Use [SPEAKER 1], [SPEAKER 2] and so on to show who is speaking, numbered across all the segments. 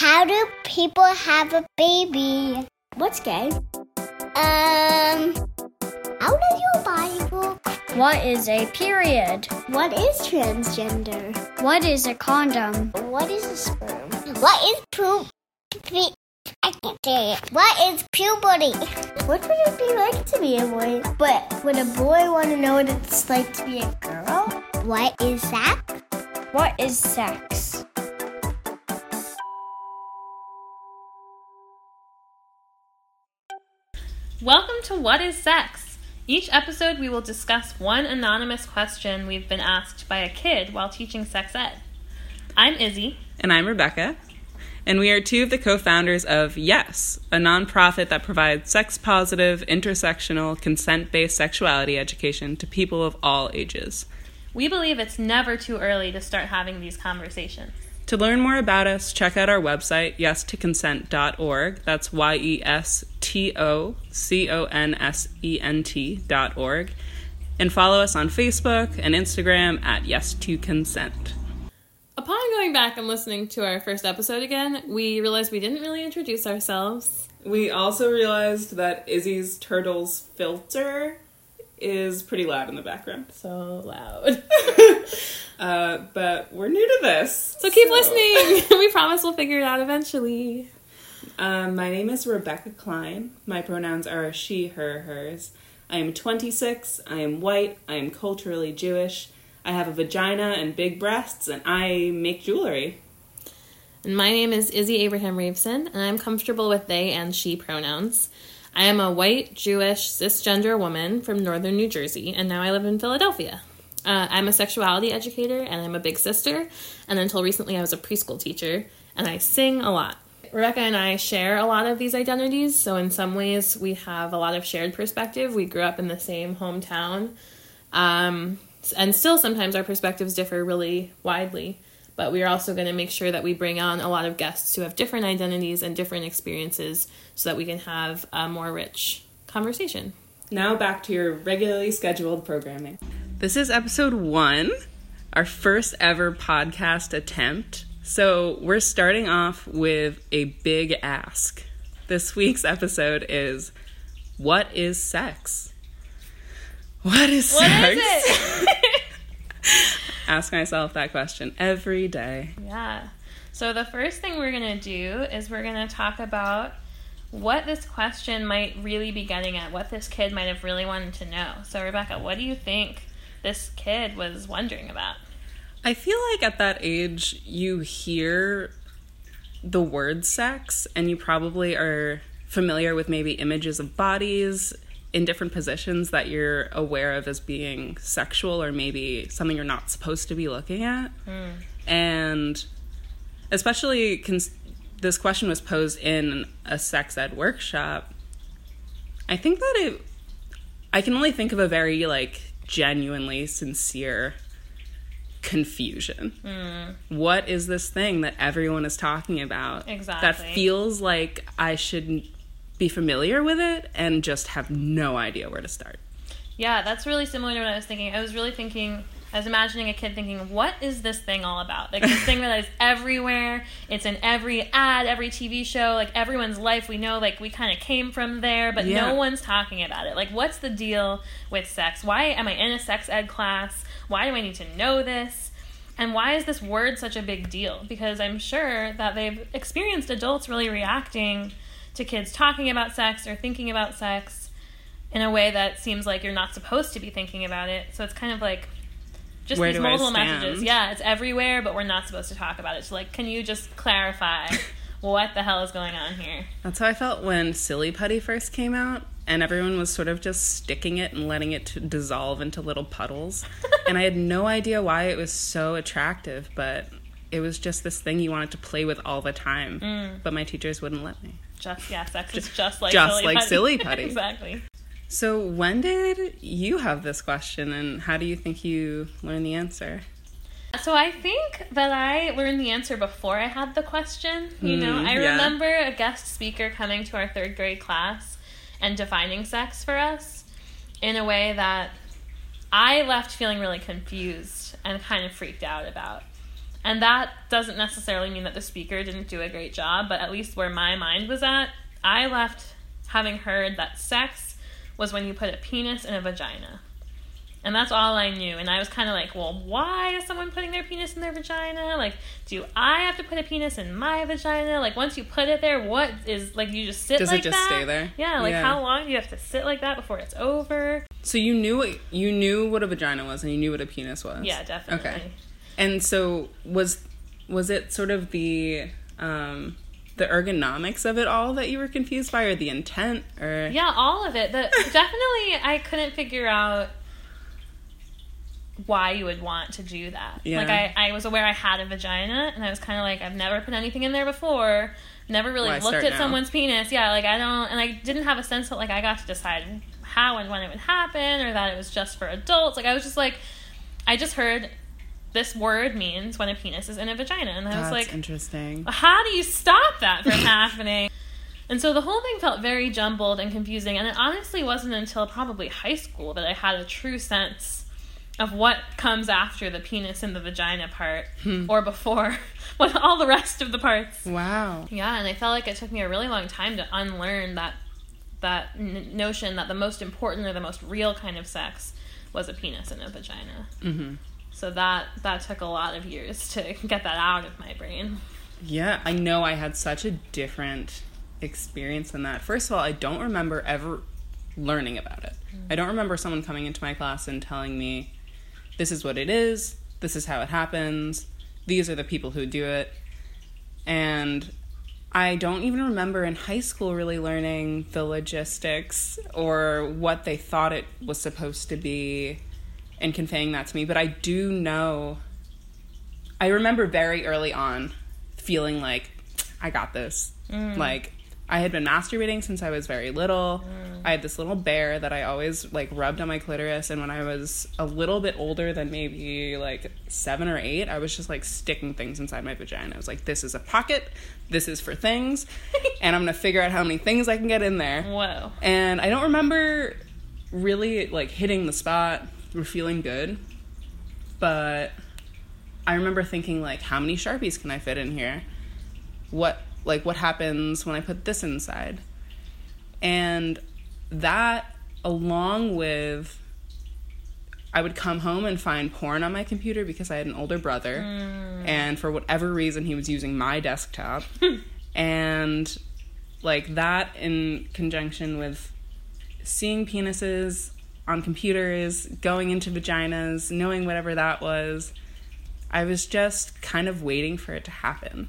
[SPEAKER 1] How do people have a baby?
[SPEAKER 2] What's gay?
[SPEAKER 1] Um, how does your body work?
[SPEAKER 2] What is a period?
[SPEAKER 1] What is transgender?
[SPEAKER 2] What is a condom?
[SPEAKER 1] What is a sperm? What is poop? I can't say it. What is puberty?
[SPEAKER 3] What would it be like to be a boy? But would a boy want to know what it's like to be a girl?
[SPEAKER 1] What is that?
[SPEAKER 2] What is sex?
[SPEAKER 4] Welcome to What is Sex? Each episode, we will discuss one anonymous question we've been asked by a kid while teaching sex ed. I'm Isy.
[SPEAKER 5] And I'm Rebecca. And we are two of the co founders of Yes, a nonprofit that provides sex positive, intersectional, consent based sexuality education to people of all ages.
[SPEAKER 4] We believe it's never too early to start having these conversations.
[SPEAKER 5] To learn more about us, check out our website, yes to yestoconsent.org. That's Y E S T O C O N S E N T.org. And follow us on Facebook and Instagram at Yes to Consent.
[SPEAKER 4] Upon going back and listening to our first episode again, we realized we didn't really introduce ourselves.
[SPEAKER 5] We also realized that Isy's turtle's filter is pretty loud in the background.
[SPEAKER 4] So loud.
[SPEAKER 5] Uh, but we're new to this.
[SPEAKER 4] So keep listening. we promise we'll figure it out eventually.
[SPEAKER 5] Um, my name is Rebecca Klein. My pronouns are she, her, hers. I am 26. I am white. I am culturally Jewish. I have a vagina and big breasts, and I make jewelry.
[SPEAKER 4] And my name is Isy Abraham Raveson, and I'm comfortable with they and she pronouns. I am a white, Jewish, cisgender woman from northern New Jersey, and now I live in Philadelphia. Uh, I'm a sexuality educator, and I'm a big sister, and until recently I was a preschool teacher, and I sing a lot. Rebecca and I share a lot of these identities, so in some ways we have a lot of shared perspective. We grew up in the same hometown, um, and still sometimes our perspectives differ really widely but we are also going to make sure that we bring on a lot of guests who have different identities and different experiences so that we can have a more rich conversation.
[SPEAKER 5] Now back to your regularly scheduled programming. This is episode one, our first ever podcast attempt. So we're starting off with a big ask. This week's episode is What is sex? What is
[SPEAKER 4] What
[SPEAKER 5] sex?
[SPEAKER 4] is it?
[SPEAKER 5] Ask myself that question every day.
[SPEAKER 4] yeah. So the first thing we're going to do is we're going to talk about what this question might really be getting at, what this kid might have really wanted to know. So Rebecca, what do you think this kid was wondering about?
[SPEAKER 5] I feel like at that age, you hear the word sex, and you probably are familiar with maybe images of bodies in different positions that you're aware of as being sexual or maybe something you're not supposed to be looking at. Hmm. And especially, cons- this question was posed in a sex ed workshop. I think that it, I can only think of a very like genuinely sincere confusion. Hmm. What is this thing that everyone is talking about?
[SPEAKER 4] Exactly.
[SPEAKER 5] That feels like I should be familiar with it and just have no idea where to start.
[SPEAKER 4] Yeah, that's really similar to what I was thinking. I was really thinking, I was imagining a kid thinking, what is this thing all about? Like, this thing that is everywhere. It's in every ad, every TV show, like, everyone's life. We know, like, we kind of came from there, but
[SPEAKER 5] Yeah.
[SPEAKER 4] no one's talking about it. Like, what's the deal with sex? Why am I in a sex ed class? Why do I need to know this? And why is this word such a big deal? Because I'm sure that they've experienced adults really reacting to kids talking about sex or thinking about sex in a way that seems like you're not supposed to be thinking about it. So it's kind of like just
[SPEAKER 5] Where
[SPEAKER 4] these multiple messages. Yeah, it's everywhere, but we're not supposed to talk about it. So like, can you just clarify what the hell is going on here?
[SPEAKER 5] That's how I felt when Silly Putty first came out, and everyone was sort of just sticking it and letting it dissolve into little puddles. and I had no idea why it was so attractive, but it was just this thing you wanted to play with all the time.
[SPEAKER 4] Mm.
[SPEAKER 5] But my teachers wouldn't let me.
[SPEAKER 4] Just yeah, sex is just like
[SPEAKER 5] just
[SPEAKER 4] silly
[SPEAKER 5] like
[SPEAKER 4] putty.
[SPEAKER 5] silly putty.
[SPEAKER 4] exactly.
[SPEAKER 5] So, when did you have this question, and how do you think you learned the answer?
[SPEAKER 4] So I think that I learned the answer before I had the question. You know,
[SPEAKER 5] Mm,
[SPEAKER 4] I
[SPEAKER 5] yeah.
[SPEAKER 4] remember a guest speaker coming to our third grade class and defining sex for us in a way that I left feeling really confused and kind of freaked out about. And that doesn't necessarily mean that the speaker didn't do a great job, but at least where my mind was at, I left having heard that sex was when you put a penis in a vagina. And that's all I knew. And I was kind of like, well, why is someone putting their penis in their vagina? Like, do I have to put a penis in my vagina? Like, once you put it there, what is, like, you just sit like that?
[SPEAKER 5] Does it just
[SPEAKER 4] that?
[SPEAKER 5] stay there?
[SPEAKER 4] Yeah, like,
[SPEAKER 5] Yeah.
[SPEAKER 4] how long do you have to sit like that before it's over?
[SPEAKER 5] So you knew what you knew what a vagina was and you knew what a penis was.
[SPEAKER 4] Yeah, definitely.
[SPEAKER 5] Okay. And so was was it sort of the um the ergonomics of it all that you were confused by or the intent or
[SPEAKER 4] Yeah, all of it. The definitely I couldn't figure out why you would want to do that.
[SPEAKER 5] Yeah.
[SPEAKER 4] Like I, I was aware I had a vagina and I was kinda like, I've never put anything in there before. Never really
[SPEAKER 5] Why
[SPEAKER 4] looked at
[SPEAKER 5] now?
[SPEAKER 4] someone's penis. Yeah, like I don't and I didn't have a sense that like I got to decide how and when it would happen or that it was just for adults. Like I was just like I just heard this word means when a penis is in a vagina and I was like
[SPEAKER 5] interesting.
[SPEAKER 4] how do you stop that from happening? And so the whole thing felt very jumbled and confusing. And it honestly wasn't until probably high school that I had a true sense of what comes after the penis and the vagina part or before what all the rest of the parts.
[SPEAKER 5] Wow.
[SPEAKER 4] Yeah, and I felt like it took me a really long time to unlearn that that n- notion that the most important or the most real kind of sex was a penis and a vagina.
[SPEAKER 5] Mhm.
[SPEAKER 4] So that that took a lot of years to get that out of my brain.
[SPEAKER 5] Yeah, I know I had such a different experience than that. First of all, I don't remember ever learning about it. Mm. I don't remember someone coming into my class and telling me, this is what it is, this is how it happens, these are the people who do it. And I don't even remember in high school really learning the logistics or what they thought it was supposed to be and conveying that to me. But I do know I remember very early on feeling like I got this. Mm. Like I had been masturbating since I was very little. Mm. I had this little bear that I always like rubbed on my clitoris and when I was a little bit older than maybe like 7 or 8, I was just like sticking things inside my vagina. I was like this is a pocket. This is for things. and I'm going to figure out how many things I can get in there.
[SPEAKER 4] Whoa.
[SPEAKER 5] And I don't remember really like hitting the spot or feeling good. But I remember thinking like how many Sharpies can I fit in here? What like what happens when I put this inside? And that along with I would come home and find porn on my computer because I had an older brother mm. and for whatever reason he was using my desktop and like that in conjunction with seeing penises on computers, going into vaginas, knowing whatever that was, I was just kind of waiting for it to happen.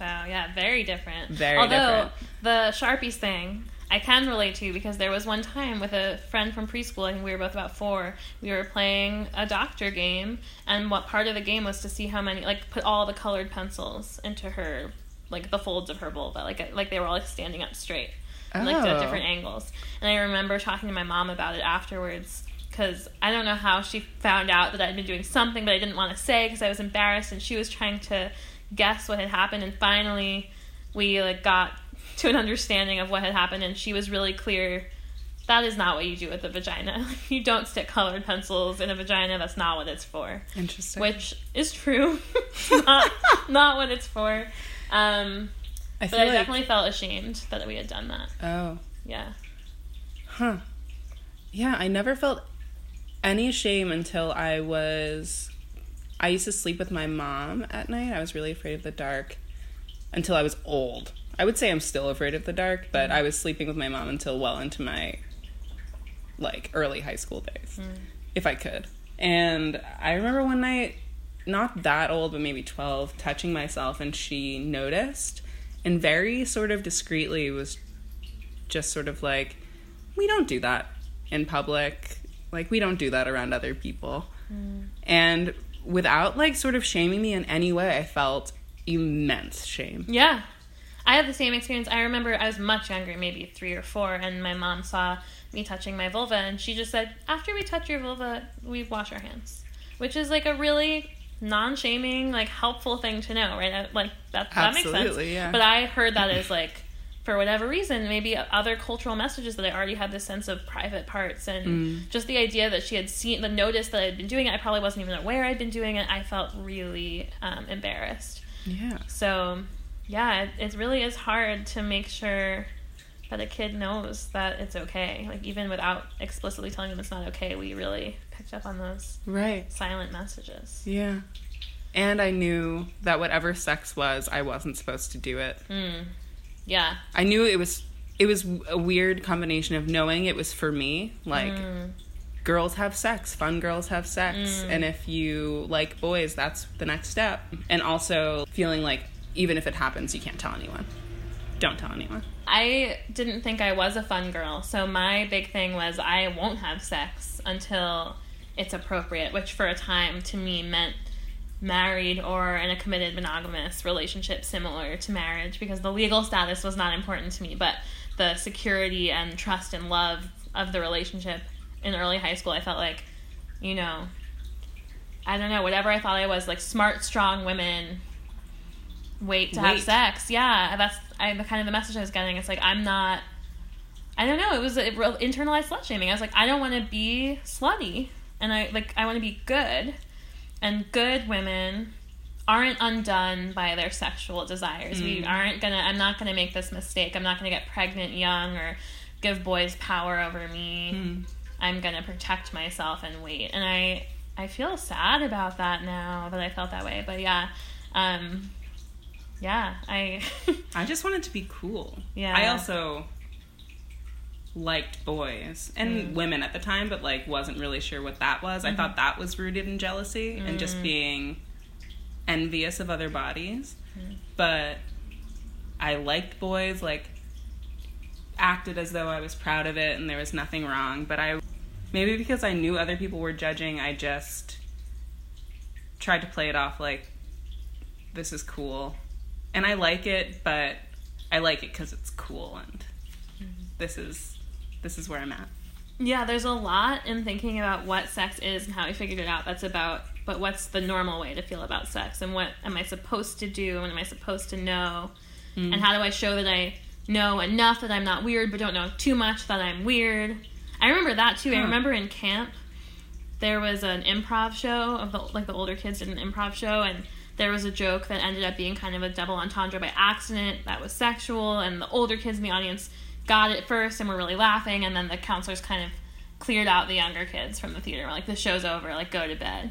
[SPEAKER 4] Wow, yeah, very different.
[SPEAKER 5] Very
[SPEAKER 4] Although
[SPEAKER 5] different.
[SPEAKER 4] the Sharpies thing, I can relate to because there was one time with a friend from preschool, I think we were both about four. We were playing a doctor game, and what part of the game was to see how many, like, put all the colored pencils into her, like the folds of her vulva, like like they were all like standing up straight, and, like
[SPEAKER 5] Oh.
[SPEAKER 4] different angles. And I remember talking to my mom about it afterwards. Because I don't know how she found out that I'd been doing something, but I didn't want to say because I was embarrassed, and she was trying to guess what had happened. And finally, we like got to an understanding of what had happened and she was really clear that is not what you do with a vagina you don't stick colored pencils in a vagina that's not what it's for
[SPEAKER 5] Interesting.
[SPEAKER 4] which is true not, not what it's for um,
[SPEAKER 5] I
[SPEAKER 4] but i
[SPEAKER 5] like
[SPEAKER 4] definitely felt ashamed that we had done that
[SPEAKER 5] oh,
[SPEAKER 4] yeah
[SPEAKER 5] huh. Yeah, I never felt any shame until I was I used to sleep with my mom at night. I was really afraid of the dark until I was old. I would say I'm still afraid of the dark, but mm-hmm. I was sleeping with my mom until well into my like early high school days, mm. if I could. And I remember one night, not that old, but maybe 12, touching myself, and she noticed and very sort of discreetly was just sort of like, we don't do that in public. Like, we don't do that around other people. Mm. And without like sort of shaming me in any way, I felt immense shame.
[SPEAKER 4] yeah i had the same experience i remember i was much younger maybe three or four and my mom saw me touching my vulva and she just said after we touch your vulva we wash our hands which is like a really non-shaming like helpful thing to know right like that, that makes sense
[SPEAKER 5] yeah.
[SPEAKER 4] but i heard that as like for whatever reason, maybe other cultural messages that I already had this sense of private parts and just the idea that she had seen the notice that I'd been doing it. I probably wasn't even aware I'd been doing it. I felt really um, embarrassed.
[SPEAKER 5] Yeah.
[SPEAKER 4] So, yeah, it, it really is hard to make sure that a kid knows that it's okay. Like, even without explicitly telling them it's not okay, we really picked up on those
[SPEAKER 5] Right.
[SPEAKER 4] silent messages.
[SPEAKER 5] Yeah. And I knew that whatever sex was, I wasn't supposed to do it. Hmm.
[SPEAKER 4] Yeah.
[SPEAKER 5] I knew it was it was a weird combination of knowing it was for me, like hmm. girls have sex, fun girls have sex, hmm. and if you like boys, that's the next step. And also feeling like even if it happens, you can't tell anyone. Don't tell anyone.
[SPEAKER 4] I didn't think I was a fun girl, so my big thing was I won't have sex until it's appropriate, which for a time to me meant married or in a committed monogamous relationship similar to marriage because the legal status was not important to me, but the security and trust and love of the relationship in early high school, I felt like, you know, I don't know, whatever I thought I was, like smart, strong women wait to have sex. Yeah, that's I, the kind of the message I was getting. It's like I'm not. I don't know. It was a real internalized slut shaming. I was like, I don't want to be slutty, and I like I want to be good, and good women aren't undone by their sexual desires. We aren't gonna. I'm not gonna make this mistake. I'm not gonna get pregnant young or give boys power over me. I'm gonna protect myself and wait. And I I feel sad about that now that I felt that way. But yeah, um, yeah, I
[SPEAKER 5] I just wanted to be cool.
[SPEAKER 4] Yeah.
[SPEAKER 5] I also liked boys and mm. women at the time, but like wasn't really sure what that was. I mm-hmm. thought that was rooted in jealousy and just mm. being envious of other bodies. Mm. But I liked boys, like acted as though I was proud of it and there was nothing wrong. But I maybe because I knew other people were judging, I just tried to play it off like this is cool. And I like it, but I like it cuz it's cool and mm-hmm. this is this is where I'm at.
[SPEAKER 4] Yeah, there's a lot in thinking about what sex is and how we figured it out. That's about, but what's the normal way to feel about sex and what am I supposed to do and am I supposed to know? Mm. And how do I show that I know enough that I'm not weird but don't know too much that I'm weird? I remember that too. I remember in camp there was an improv show of the like the older kids did an improv show and there was a joke that ended up being kind of a double entendre by accident that was sexual and the older kids in the audience got it first and were really laughing and then the counselors kind of cleared out the younger kids from the theater We're like the show's over like go to bed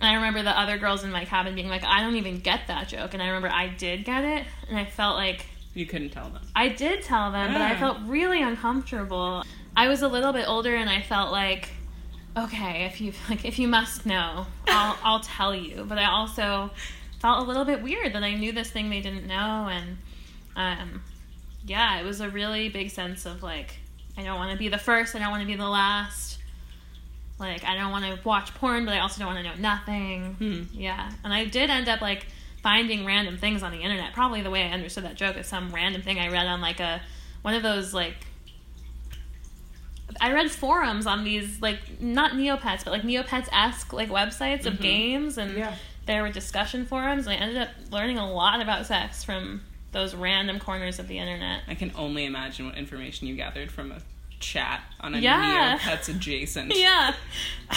[SPEAKER 4] and i remember the other girls in my cabin being like i don't even get that joke and i remember i did get it and i felt like
[SPEAKER 5] You couldn't tell them.
[SPEAKER 4] I did tell them, but I felt really uncomfortable. I was a little bit older, and I felt like, okay, if you like, if you must know, I'll I'll tell you. But I also felt a little bit weird that I knew this thing they didn't know, and um, yeah, it was a really big sense of like, I don't want to be the first, I don't want to be the last. Like, I don't want to watch porn, but I also don't want to know nothing.
[SPEAKER 5] Hmm.
[SPEAKER 4] Yeah, and I did end up like finding random things on the internet. Probably the way I understood that joke is some random thing I read on like a one of those like I read forums on these like not Neopets but like Neopets esque like websites of mm-hmm. games and
[SPEAKER 5] Yeah.
[SPEAKER 4] there were discussion forums and I ended up learning a lot about sex from those random corners of the internet.
[SPEAKER 5] I can only imagine what information you gathered from a chat on a
[SPEAKER 4] Yeah.
[SPEAKER 5] Neopets adjacent
[SPEAKER 4] Yeah.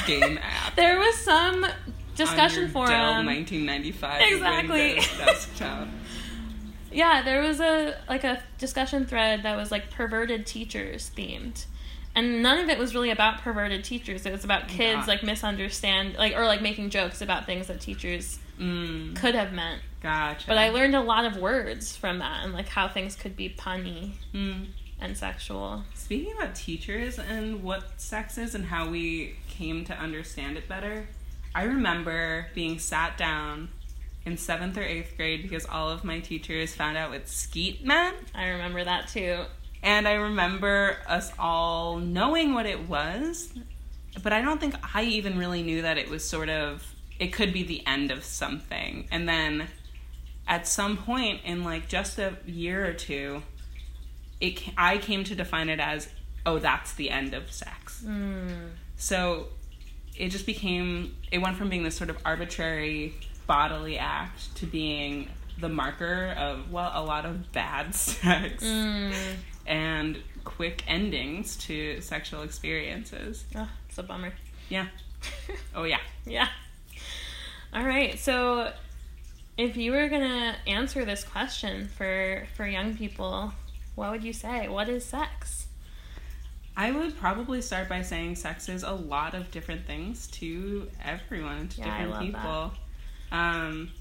[SPEAKER 5] game app.
[SPEAKER 4] There was some discussion
[SPEAKER 5] on
[SPEAKER 4] forum.
[SPEAKER 5] Dell 1995
[SPEAKER 4] Exactly.
[SPEAKER 5] Desktop.
[SPEAKER 4] Yeah, there was a like a discussion thread that was like perverted teachers themed. And none of it was really about perverted teachers. It was about kids
[SPEAKER 5] God.
[SPEAKER 4] like misunderstand like or like making jokes about things that teachers
[SPEAKER 5] Mm,
[SPEAKER 4] could have meant.
[SPEAKER 5] gotcha.
[SPEAKER 4] But I learned a lot of words from that and like how things could be punny
[SPEAKER 5] Mm.
[SPEAKER 4] and sexual.
[SPEAKER 5] Speaking about teachers and what sex is and how we came to understand it better, I remember being sat down in seventh or eighth grade because all of my teachers found out what skeet meant.
[SPEAKER 4] I remember that too.
[SPEAKER 5] And I remember us all knowing what it was, but I don't think I even really knew that it was sort of, it could be the end of something. And then at some point in like just a year or two, it I came to define it as, oh, that's the end of sex. Hmm. So it just became, it went from being this sort of arbitrary bodily act to being the marker of well a lot of bad sex hmm. And quick endings to sexual experiences.
[SPEAKER 4] Oh, it's a bummer.
[SPEAKER 5] Yeah. Oh yeah.
[SPEAKER 4] Yeah. All right. So, if you were gonna answer this question for for young people, what would you say? What is sex?
[SPEAKER 5] I would probably start by saying sex is a lot of different things to everyone, to
[SPEAKER 4] Yeah,
[SPEAKER 5] different people. Um,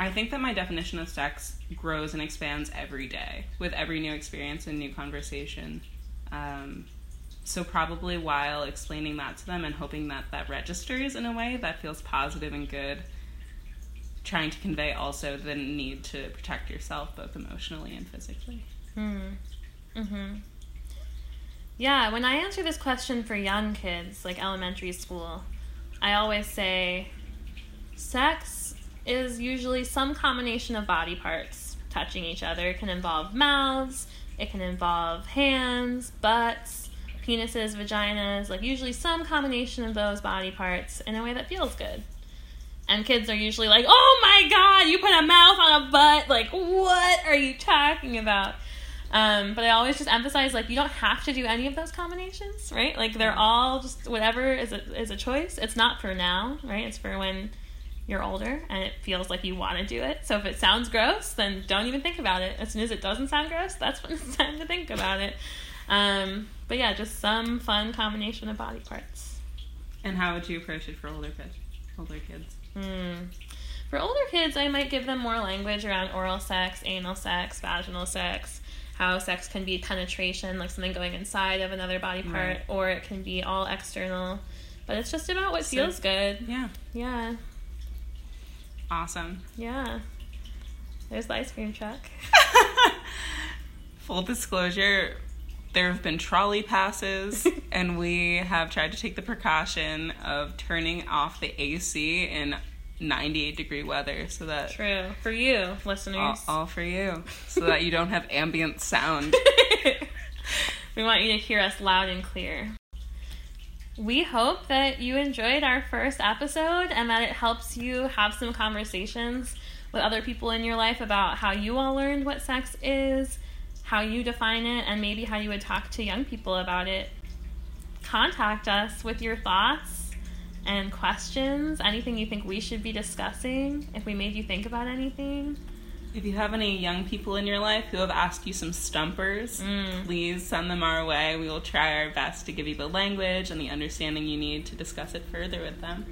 [SPEAKER 5] I think that my definition of sex grows and expands every day with every new experience and new conversation. Um, so probably while explaining that to them and hoping that that registers in a way that feels positive and good, trying to convey also the need to protect yourself both emotionally and physically.
[SPEAKER 4] Mm-hmm. Yeah, when I answer this question for young kids, like elementary school, I always say sex is usually some combination of body parts touching each other. It can involve mouths, it can involve hands, butts, penises, vaginas, like usually some combination of those body parts in a way that feels good. And kids are usually like, oh my god, you put a mouth on a butt. Like, what are you talking about? Um, but I always just emphasize like you don't have to do any of those combinations, right? Like they're all just whatever is a is a choice. It's not for now, right? It's for when you're older and it feels like you want to do it. So if it sounds gross, then don't even think about it. As soon as it doesn't sound gross, that's when it's time to think about it. Um, but yeah, just some fun combination of body parts.
[SPEAKER 5] And how would you approach it for older kids? Older kids.
[SPEAKER 4] Hmm. For older kids, I might give them more language around oral sex, anal sex, vaginal sex, how sex can be penetration, like something going inside of another body part,
[SPEAKER 5] Right.
[SPEAKER 4] or it can be all external. But it's just about what
[SPEAKER 5] So-
[SPEAKER 4] feels good.
[SPEAKER 5] Yeah.
[SPEAKER 4] Yeah,
[SPEAKER 5] Awesome.
[SPEAKER 4] yeah. There's the ice cream truck.
[SPEAKER 5] Full disclosure, there have been trolley passes, and we have tried to take the precaution of turning off the AC in 98 degree weather so that
[SPEAKER 4] True. For you,
[SPEAKER 5] all,
[SPEAKER 4] listeners.
[SPEAKER 5] all for you, so that you don't have ambient sound.
[SPEAKER 4] we want you to hear us loud and clear. We hope that you enjoyed our first episode and that it helps you have some conversations with other people in your life about how you all learned what sex is, how you define it, and maybe how you would talk to young people about it. Contact us with your thoughts and questions, anything you think we should be discussing, if we made you think about anything.
[SPEAKER 5] If you have any young people in your life who have asked you some stumpers,
[SPEAKER 4] Mm.
[SPEAKER 5] please send them our way. We will try our best to give you the language and the understanding you need to discuss it further with them.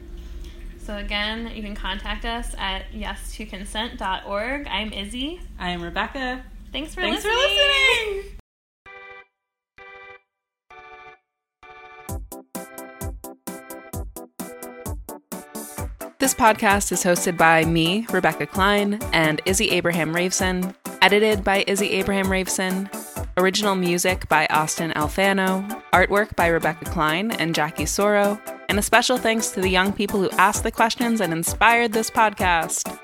[SPEAKER 4] So again, you can contact us at yestoconsent.org. I'm Isy.
[SPEAKER 5] I am Rebecca.
[SPEAKER 4] Thanks for
[SPEAKER 5] Thanks
[SPEAKER 4] listening.
[SPEAKER 5] for listening. This podcast is hosted by me, Rebecca Klein, and Isy Abraham Raveson, edited by Isy Abraham Raveson, original music by Austin Alfano, artwork by Rebecca Klein and Jackie Soro, and a special thanks to the young people who asked the questions and inspired this podcast.